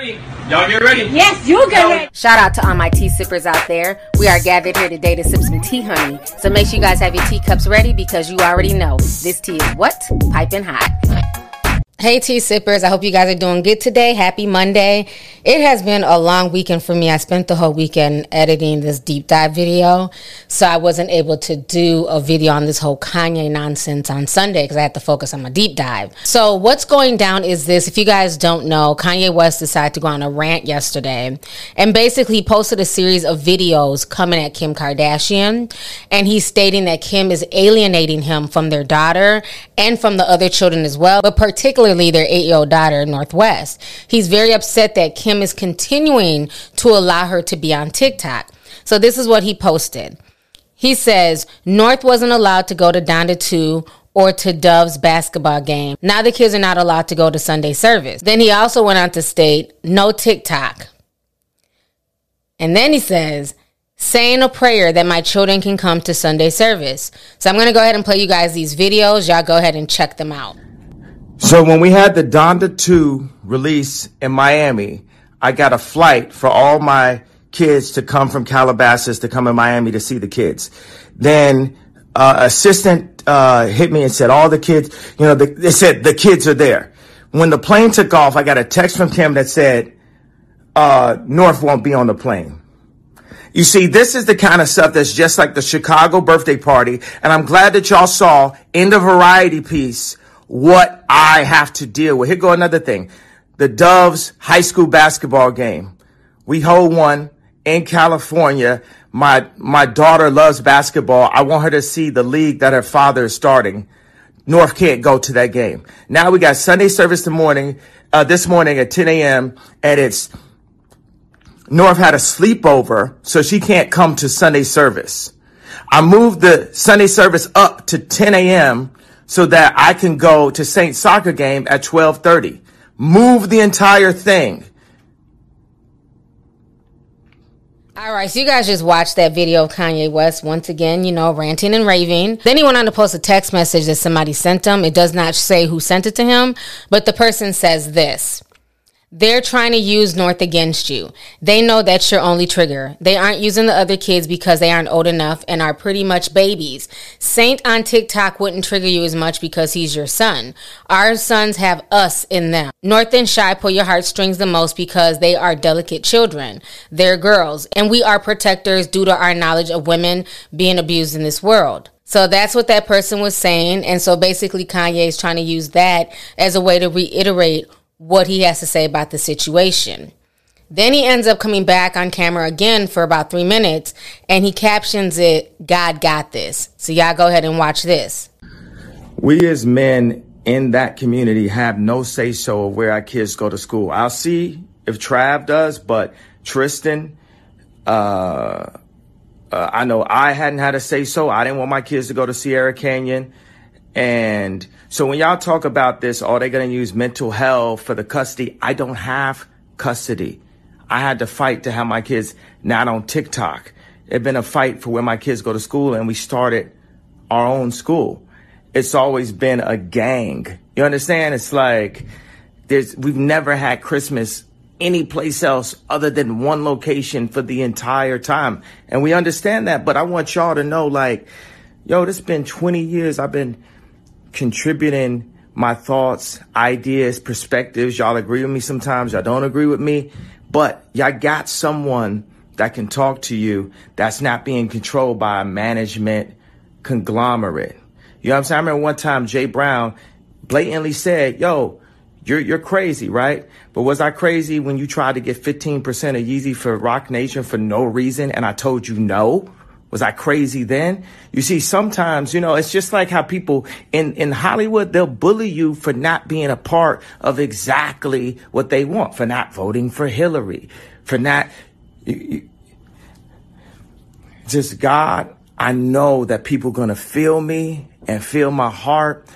ready. Y'all get ready. Yes, you get ready. Shout out to all my tea sippers out there. We are gathered here today to sip some tea, honey. So make sure you guys have your teacups ready because you already know this tea is what? Piping hot. Hey, tea sippers. I hope you guys are doing good today. Happy Monday. It has been a long weekend for me. I spent the whole weekend editing this deep dive video. So I wasn't able to do a video on this whole Kanye nonsense on Sunday because I had to focus on my deep dive. So what's going down is this. If you guys don't know, Kanye West decided to go on a rant yesterday and basically posted a series of videos coming at Kim Kardashian. And he's stating that Kim is alienating him from their daughter and from the other children as well, but particularly particularly their eight year old daughter, North West. He's very upset that Kim is continuing to allow her to be on TikTok. So this is what he posted. He says, North wasn't allowed to go to Donda 2 or to Dove's basketball game. Now the kids are not allowed to go to Sunday service. Then he also went on to state, no TikTok. And then he says, saying a prayer that my children can come to Sunday service. So I'm going to go ahead and play you guys these videos. Y'all go ahead and check them out. So when we had the Donda 2 release in Miami, I got a flight for all my kids to come from Calabasas to come in Miami to see the kids. Then uh, assistant uh, hit me and said all the kids, you know, the, they said the kids are there. When the plane took off, I got a text from Kim that said uh, North won't be on the plane. You see, this is the kind of stuff that's just like the Chicago birthday party, and I'm glad that y'all saw in the variety piece what I have to deal with. Here go another thing. The Doves high school basketball game. We hold one in California. My, my daughter loves basketball. I want her to see the league that her father is starting. North can't go to that game. Now we got Sunday service the morning, uh, this morning at 10 a.m. and it's North had a sleepover, so she can't come to Sunday service. I moved the Sunday service up to 10 a.m so that I can go to Saint soccer game at 1230. Move the entire thing. All right, so you guys just watched that video of Kanye West once again, you know, ranting and raving. Then he went on to post a text message that somebody sent him. It does not say who sent it to him, but the person says this. They're trying to use North against you. They know that's your only trigger. They aren't using the other kids because they aren't old enough and are pretty much babies. Saint on TikTok wouldn't trigger you as much because he's your son. Our sons have us in them. North and Chi pull your heartstrings the most because they are delicate children. They're girls. And we are protectors due to our knowledge of women being abused in this world. So that's what that person was saying. And so basically Kanye is trying to use that as a way to reiterate what he has to say about the situation. Then he ends up coming back on camera again for about three minutes and he captions it, God got this. So y'all go ahead and watch this. We as men in that community have no say so of where our kids go to school. I'll see if Trav does, but Tristan, uh, uh, I know I hadn't had a say so. I didn't want my kids to go to Sierra Canyon. And so when y'all talk about this, oh, are they going to use mental health for the custody? I don't have custody. I had to fight to have my kids not on TikTok. It's been a fight for where my kids go to school and we started our own school. It's always been a gang. You understand? It's like there's, we've never had Christmas any place else other than one location for the entire time. And we understand that, but I want y'all to know like, yo, this has been 20 years. I've been contributing my thoughts, ideas, perspectives. Y'all agree with me sometimes, y'all don't agree with me, but y'all got someone that can talk to you that's not being controlled by a management conglomerate. You know what I'm saying? I remember one time Jay Brown blatantly said, yo, you're, you're crazy, right? But was I crazy when you tried to get 15% of Yeezy for Roc Nation for no reason and I told you no? Was I crazy then? You see, sometimes, you know, it's just like how people in, in Hollywood, they'll bully you for not being a part of exactly what they want, for not voting for Hillary, for not, you, you, just God, I know that people are gonna feel me and feel my heart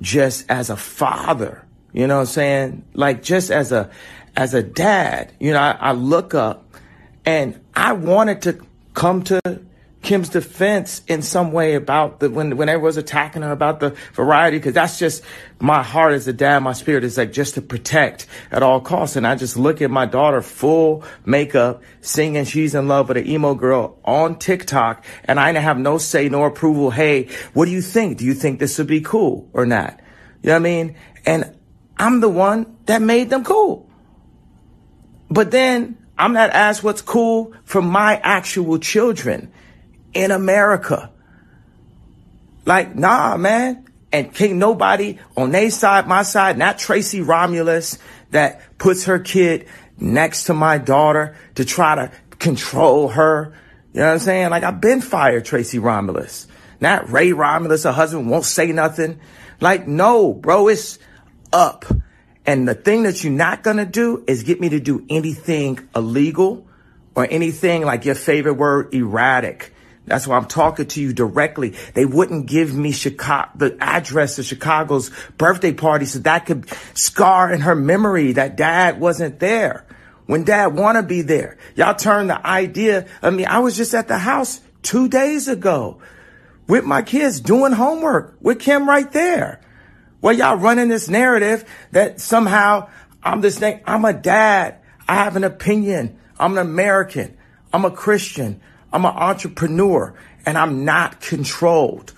just as a father. You know what I'm saying? Like just as a, as a dad, you know, I, I look up and I wanted to come to Kim's defense in some way about the when when everyone's attacking her about the variety because that's just my heart as a dad, my spirit is like just to protect at all costs. And I just look at my daughter full makeup, singing "She's in Love with an Emo Girl" on TikTok, and I have no say nor approval. Hey, what do you think? Do you think this would be cool or not? You know what I mean? And I'm the one that made them cool. But then I'm not asked what's cool for my actual children in America. Like, nah, man. And can't nobody on their side, my side, not Tracy Romulus that puts her kid next to my daughter to try to control her. You know what I'm saying? Like I've been fired, Tracy Romulus. Not Ray Romulus, her husband won't say nothing. Like, no, bro, it's up. And the thing that you're not gonna do is get me to do anything illegal or anything like your favorite word, erratic. That's why I'm talking to you directly. They wouldn't give me Chicago, the address of Chicago's birthday party so that could scar in her memory that dad wasn't there when dad want to be there. Y'all turn the idea. I mean, I was just at the house two days ago with my kids doing homework with Kim right there. Well, y'all running this narrative that somehow I'm this thing. I'm a dad. I have an opinion. I'm an American. I'm a Christian. I'm an entrepreneur and I'm not controlled.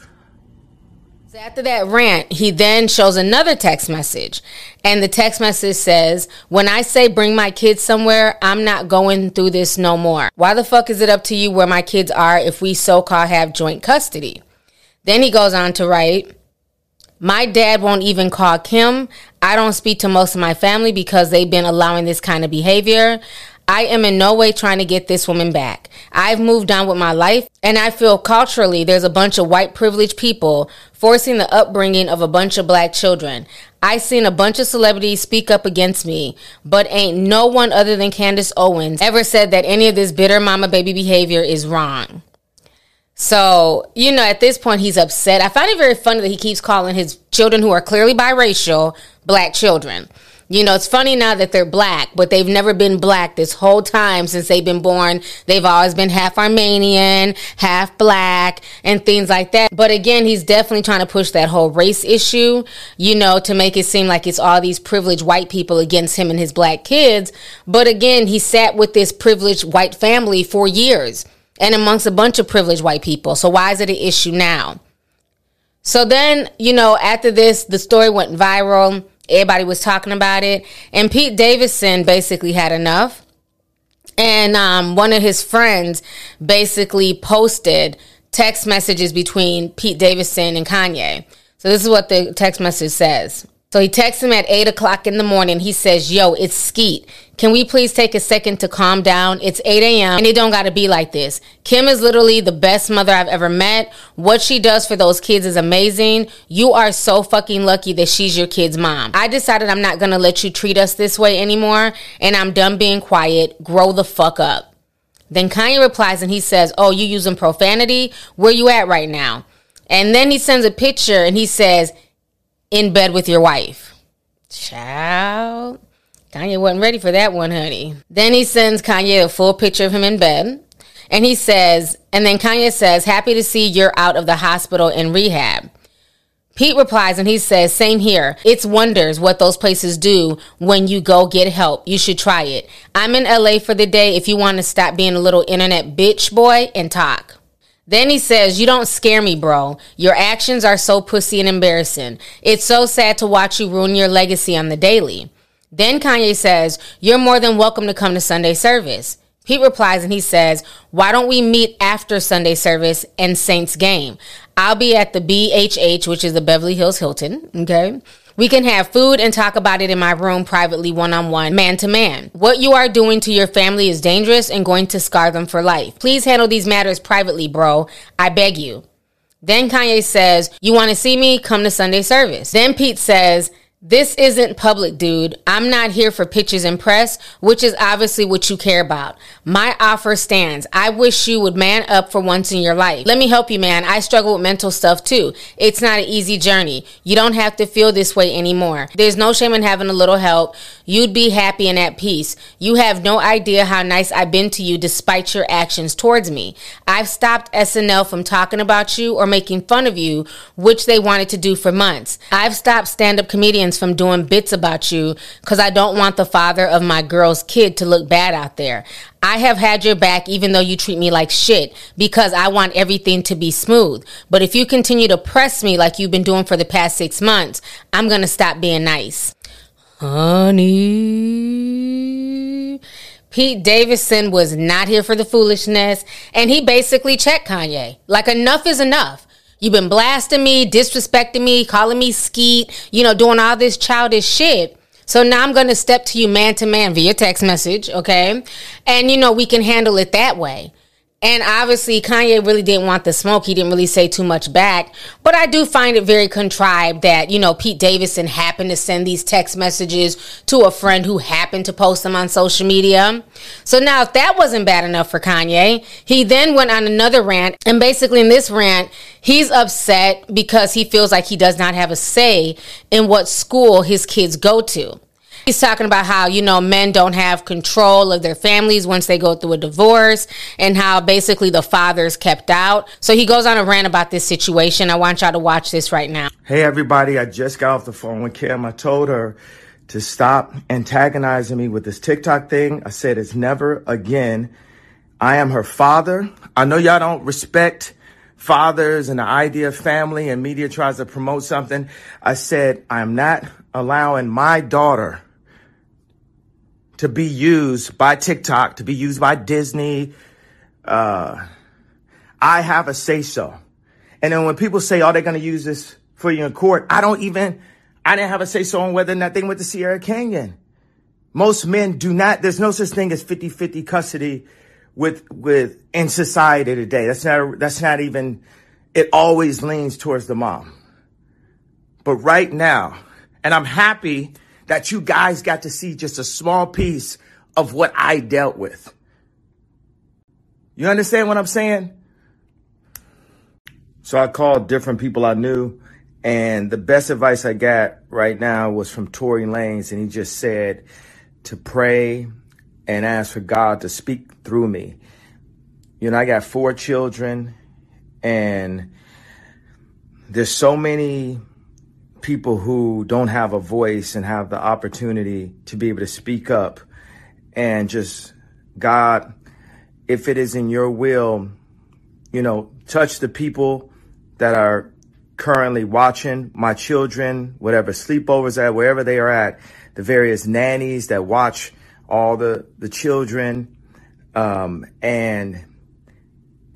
After that rant, he then shows another text message. And the text message says, When I say bring my kids somewhere, I'm not going through this no more. Why the fuck is it up to you where my kids are if we so called have joint custody? Then he goes on to write, my dad won't even call Kim. I don't speak to most of my family because they've been allowing this kind of behavior. I am in no way trying to get this woman back. I've moved on with my life, and I feel culturally there's a bunch of white privileged people forcing the upbringing of a bunch of black children. I seen a bunch of celebrities speak up against me, but ain't no one other than Candace Owens ever said that any of this bitter mama baby behavior is wrong. So, you know, at this point, he's upset. I find it very funny that he keeps calling his children who are clearly biracial black children. You know, it's funny now that they're black, but they've never been black this whole time since they've been born. They've always been half Armenian, half black, and things like that. But again, he's definitely trying to push that whole race issue, you know, to make it seem like it's all these privileged white people against him and his black kids. But again, he sat with this privileged white family for years and amongst a bunch of privileged white people. So why is it an issue now? So then, you know, after this, the story went viral. Everybody was talking about it. And Pete Davidson basically had enough. And um, one of his friends basically posted text messages between Pete Davidson and Kanye. So this is what the text message says. So he texts him at 8 o'clock in the morning. He says, Yo, it's Skeet. Can we please take a second to calm down? It's 8 a.m. and it don't gotta be like this. Kim is literally the best mother I've ever met. What she does for those kids is amazing. You are so fucking lucky that she's your kid's mom. I decided I'm not gonna let you treat us this way anymore and I'm done being quiet. Grow the fuck up. Then Kanye replies and he says, Oh, you using profanity? Where you at right now? And then he sends a picture and he says, in bed with your wife. Child. Kanye wasn't ready for that one, honey. Then he sends Kanye a full picture of him in bed. And he says, and then Kanye says, happy to see you're out of the hospital in rehab. Pete replies and he says, same here. It's wonders what those places do when you go get help. You should try it. I'm in LA for the day if you want to stop being a little internet bitch boy and talk. Then he says, You don't scare me, bro. Your actions are so pussy and embarrassing. It's so sad to watch you ruin your legacy on the daily. Then Kanye says, You're more than welcome to come to Sunday service. Pete replies and he says, Why don't we meet after Sunday service and Saints game? I'll be at the BHH, which is the Beverly Hills Hilton. Okay. We can have food and talk about it in my room privately, one on one, man to man. What you are doing to your family is dangerous and going to scar them for life. Please handle these matters privately, bro. I beg you. Then Kanye says, You want to see me? Come to Sunday service. Then Pete says, This isn't public, dude. I'm not here for pictures and press, which is obviously what you care about. My offer stands. I wish you would man up for once in your life. Let me help you, man. I struggle with mental stuff too. It's not an easy journey. You don't have to feel this way anymore. There's no shame in having a little help. You'd be happy and at peace. You have no idea how nice I've been to you despite your actions towards me. I've stopped SNL from talking about you or making fun of you, which they wanted to do for months. I've stopped stand up comedians from doing bits about you because I don't want the father of my girl's kid to look bad out there. I have had your back even though you treat me like shit because I want everything to be smooth. But if you continue to press me like you've been doing for the past six months, I'm going to stop being nice. Honey. Pete Davidson was not here for the foolishness, and he basically checked Kanye. Like, enough is enough. You've been blasting me, disrespecting me, calling me skeet, you know, doing all this childish shit. So now I'm going to step to you man to man via text message, okay? And, you know, we can handle it that way. And obviously, Kanye really didn't want the smoke. He didn't really say too much back. But I do find it very contrived that, you know, Pete Davidson happened to send these text messages to a friend who happened to post them on social media. So now, if that wasn't bad enough for Kanye, he then went on another rant. And basically, in this rant, he's upset because he feels like he does not have a say in what school his kids go to. He's talking about how, you know, men don't have control of their families once they go through a divorce and how basically the father's kept out. So he goes on a rant about this situation. I want y'all to watch this right now. Hey, everybody. I just got off the phone with Kim. I told her to stop antagonizing me with this TikTok thing. I said it's never again. I am her father. I know y'all don't respect fathers and the idea of family and media tries to promote something. I said, I'm not allowing my daughter to be used by TikTok, to be used by Disney. Uh, I have a say so. And then when people say, oh, they're going to use this for you in court, I don't even, I didn't have a say so on whether or not they went to Sierra Canyon. Most men do not, there's no such thing as 50-50 custody with, with, in society today. That's not, that's not even, it always leans towards the mom. But right now, and I'm happy that you guys got to see just a small piece of what I dealt with. You understand what I'm saying? So I called different people I knew, and the best advice I got right now was from Tory Lanez, and he just said to pray and ask for God to speak through me. You know, I got four children, and there's so many people who don't have a voice and have the opportunity to be able to speak up and just, God, if it is in your will, you know, touch the people that are currently watching my children, whatever sleepovers at, wherever they are at, the various nannies that watch all the, the children, um, and,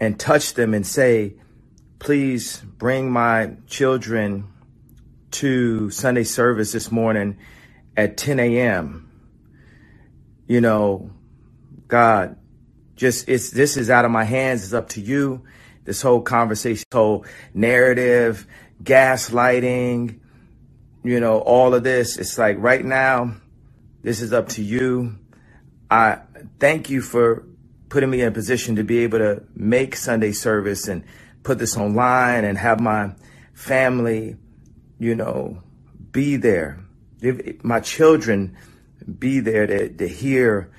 and touch them and say, please bring my children to Sunday service this morning at 10 a.m. You know, God, just it's this is out of my hands. It's up to you. This whole conversation, whole narrative, gaslighting, you know, all of this. It's like right now, this is up to you. I thank you for putting me in a position to be able to make Sunday service and put this online and have my family you know, be there. If my children be there to, to hear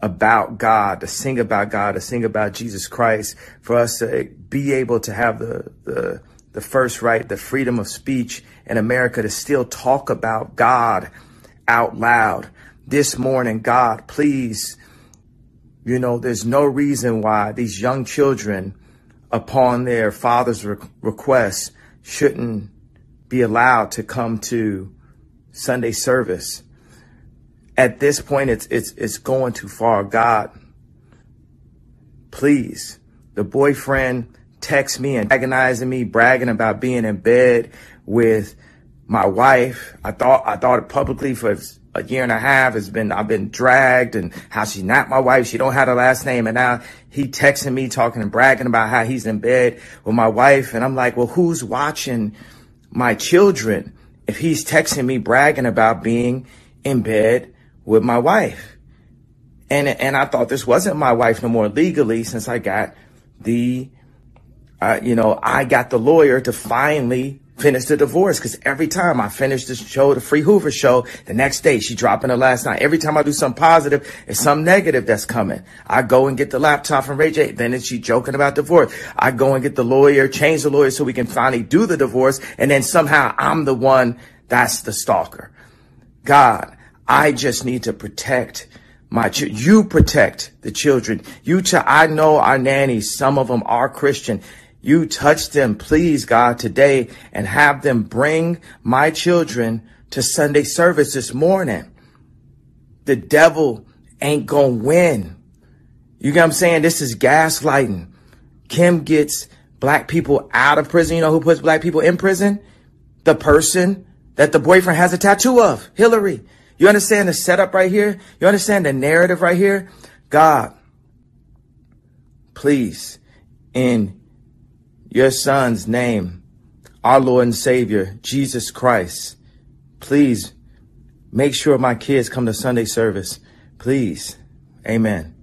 about God, to sing about God, to sing about Jesus Christ, for us to be able to have the, the, the first right, the freedom of speech in America to still talk about God out loud. This morning, God, please, you know, there's no reason why these young children, upon their father's re- request, shouldn't be allowed to come to Sunday service. At this point, it's, it's, it's going too far. God, please. The boyfriend texts me and agonizing me, bragging about being in bed with my wife. I thought, I thought it publicly for a year and a half. It's been, I've been dragged and how she's not my wife. She don't have a last name. And now he texting me talking and bragging about how he's in bed with my wife. And I'm like, well, who's watching my children if he's texting me bragging about being in bed with my wife. And, and I thought this wasn't my wife no more legally since I got the, uh, you know, I got the lawyer to finally finish the divorce because every time I finish the show, the Free Hoover show, the next day she dropping the last night. Every time I do something positive, it's some negative that's coming. I go and get the laptop from Ray J. Then is she joking about divorce. I go and get the lawyer, change the lawyer so we can finally do the divorce. And then somehow I'm the one that's the stalker. God, I just need to protect my ch- you protect the children. You ch- I know our nannies, some of them are Christian. You touch them, please, God, today and have them bring my children to Sunday service this morning. The devil ain't gonna win. You get what I'm saying? This is gaslighting. Kim gets black people out of prison. You know who puts black people in prison? The person that the boyfriend has a tattoo of, Hillary. You understand the setup right here? You understand the narrative right here? God, please, in your son's name, our Lord and Savior, Jesus Christ. Please make sure my kids come to Sunday service. Please. Amen.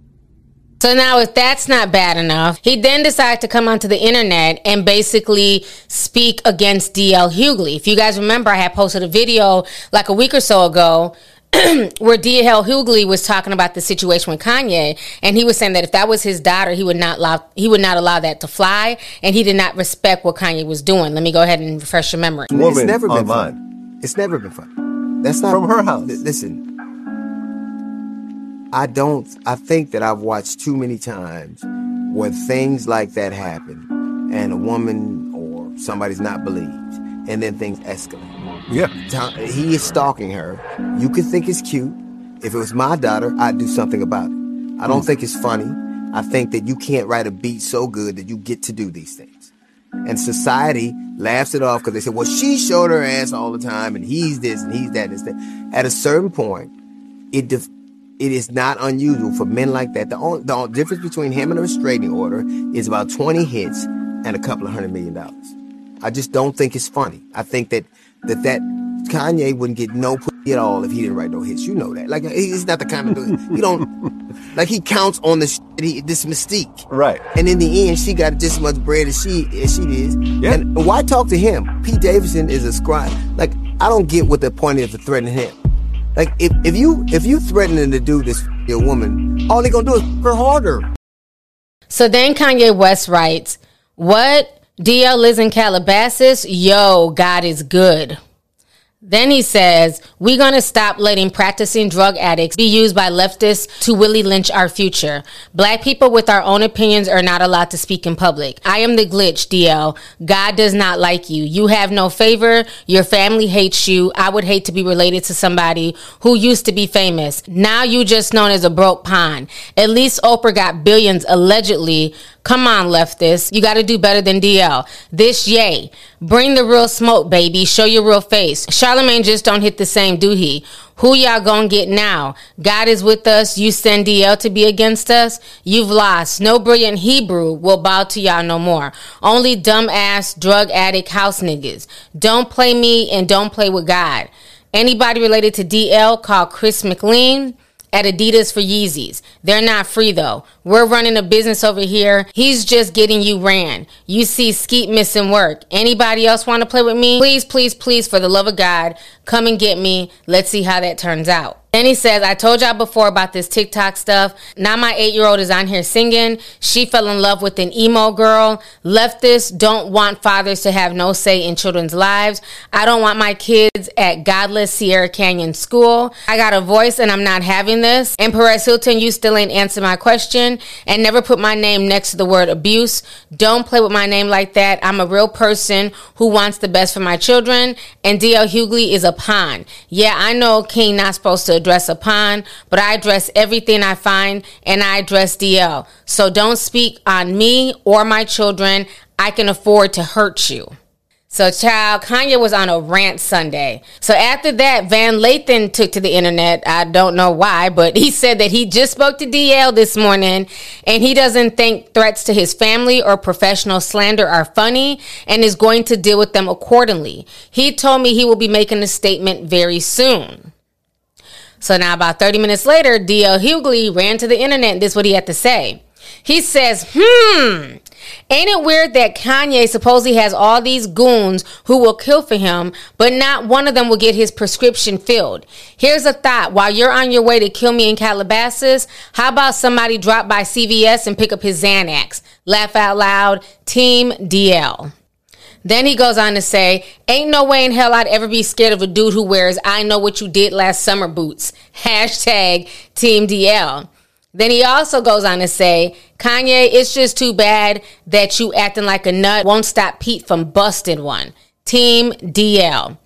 So now, if that's not bad enough, he then decided to come onto the internet and basically speak against DL Hughley. If you guys remember, I had posted a video like a week or so ago where D.L. Hughley was talking about the situation with Kanye, and he was saying that if that was his daughter, he would not allow he would not allow that to fly, and he did not respect what Kanye was doing. Let me go ahead and refresh your memory. Woman it's never been fun. It's never been fun. That's not from her house. listen, I don't. I think that I've watched too many times where things like that happen, and a woman or somebody's not believed, and then things escalate. Yeah. He is stalking her. You could think it's cute. If it was my daughter, I'd do something about it. I don't mm. think it's funny. I think that you can't write a beat so good that you get to do these things. And society laughs it off because they say, well, she showed her ass all the time and he's this and he's that and that. At a certain point, it def- it is not unusual for men like that. The only, the only difference between him and a restraining order is about 20 hits and a couple of hundred million dollars. I just don't think it's funny. I think that that that Kanye wouldn't get no pussy at all if he didn't write no hits. You know that. Like he's not the kind of dude. He don't like he counts on this he, this mystique. Right. And in the end, she got just as much bread as she as she did. Yeah. And why talk to him? Pete Davidson is a scribe. Like I don't get what the point is to threaten him. Like if, if you if you threatening to do this your woman, all they gonna do is her harder. So then Kanye West writes, "What DL lives in Calabasas. Yo, God is good. Then he says, We're going to stop letting practicing drug addicts be used by leftists to Willie Lynch our future. Black people with our own opinions are not allowed to speak in public. I am the glitch, DL. God does not like you. You have no favor. Your family hates you. I would hate to be related to somebody who used to be famous. Now you just known as a broke pawn. At least Oprah got billions allegedly. Come on, leftists. You got to do better than DL. This yay. Bring the real smoke, baby. Show your real face. Charlemagne just don't hit the same, do he? Who y'all gonna get now? God is with us. You send DL to be against us. You've lost. No brilliant Hebrew will bow to y'all no more. Only dumbass, drug addict house niggas. Don't play me and don't play with God. Anybody related to DL call Chris McLean at Adidas for Yeezys. They're not free though. We're running a business over here. He's just getting you ran. You see Skeet missing work. Anybody else want to play with me? Please, please, please, for the love of God, come and get me. Let's see how that turns out. Then he says, I told y'all before about this TikTok stuff. Now my eight year old is on here singing. She fell in love with an emo girl. Leftists don't want fathers to have no say in children's lives. I don't want my kids at godless Sierra Canyon School. I got a voice and I'm not having this. And Perez Hilton, you still ain't answered my question and never put my name next to the word abuse. Don't play with my name like that. I'm a real person who wants the best for my children. And DL Hughley is a pawn. Yeah, I know King not supposed to address a pawn, but I address everything I find and I address DL. So don't speak on me or my children. I can afford to hurt you. So, child, Kanye was on a rant Sunday. So, after that, Van Lathan took to the internet. I don't know why, but he said that he just spoke to DL this morning and he doesn't think threats to his family or professional slander are funny and is going to deal with them accordingly. He told me he will be making a statement very soon. So, now about 30 minutes later, DL Hughley ran to the internet and this is what he had to say. He says, hmm, ain't it weird that Kanye supposedly has all these goons who will kill for him, but not one of them will get his prescription filled? Here's a thought. While you're on your way to kill me in Calabasas, how about somebody drop by CVS and pick up his Xanax? Laugh out loud. Team DL. Then he goes on to say, Ain't no way in hell I'd ever be scared of a dude who wears I know what you did last summer boots. Hashtag Team DL. Then he also goes on to say, Kanye, it's just too bad that you acting like a nut won't stop Pete from busting one. Team DL.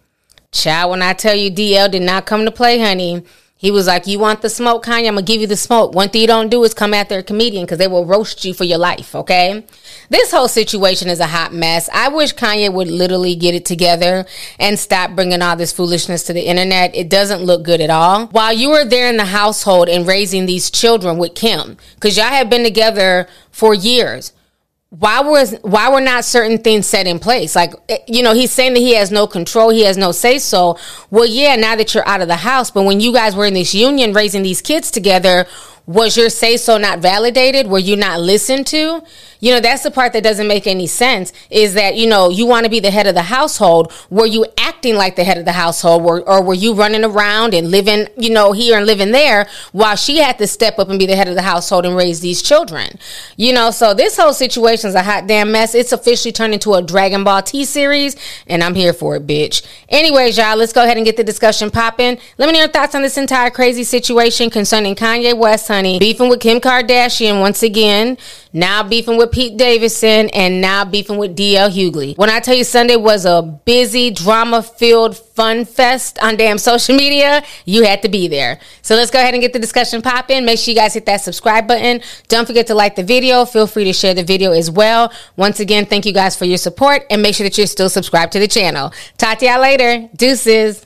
Child, when I tell you DL did not come to play, honey, he was like, You want the smoke, Kanye? I'm gonna give you the smoke. One thing you don't do is come after a comedian because they will roast you for your life, okay? This whole situation is a hot mess. I wish Kanye would literally get it together and stop bringing all this foolishness to the internet. It doesn't look good at all. While you were there in the household and raising these children with Kim, because y'all have been together for years why was why were not certain things set in place like eh, you know he's saying that he has no control he has no say so well yeah now that you're out of the house but when you guys were in this union raising these kids together was your say so not validated? Were you not listened to? You know, that's the part that doesn't make any sense is that, you know, you want to be the head of the household. Were you acting like the head of the household or, or were you running around and living, you know, here and living there while she had to step up and be the head of the household and raise these children? You know, so this whole situation is a hot damn mess. It's officially turned into a Dragon Ball T series and I'm here for it, bitch. Anyways, y'all, let's go ahead and get the discussion popping. Let me know your thoughts on this entire crazy situation concerning Kanye West, honey. Beefing with Kim Kardashian once again. Now beefing with Pete Davidson and now beefing with DL Hughley. When I tell you Sunday was a busy, drama filled fun fest on damn social media, you had to be there. So let's go ahead and get the discussion popping. Make sure you guys hit that subscribe button. Don't forget to like the video. Feel free to share the video as well. Once again, thank you guys for your support and make sure that you're still subscribed to the channel. Talk to y'all later. Deuces.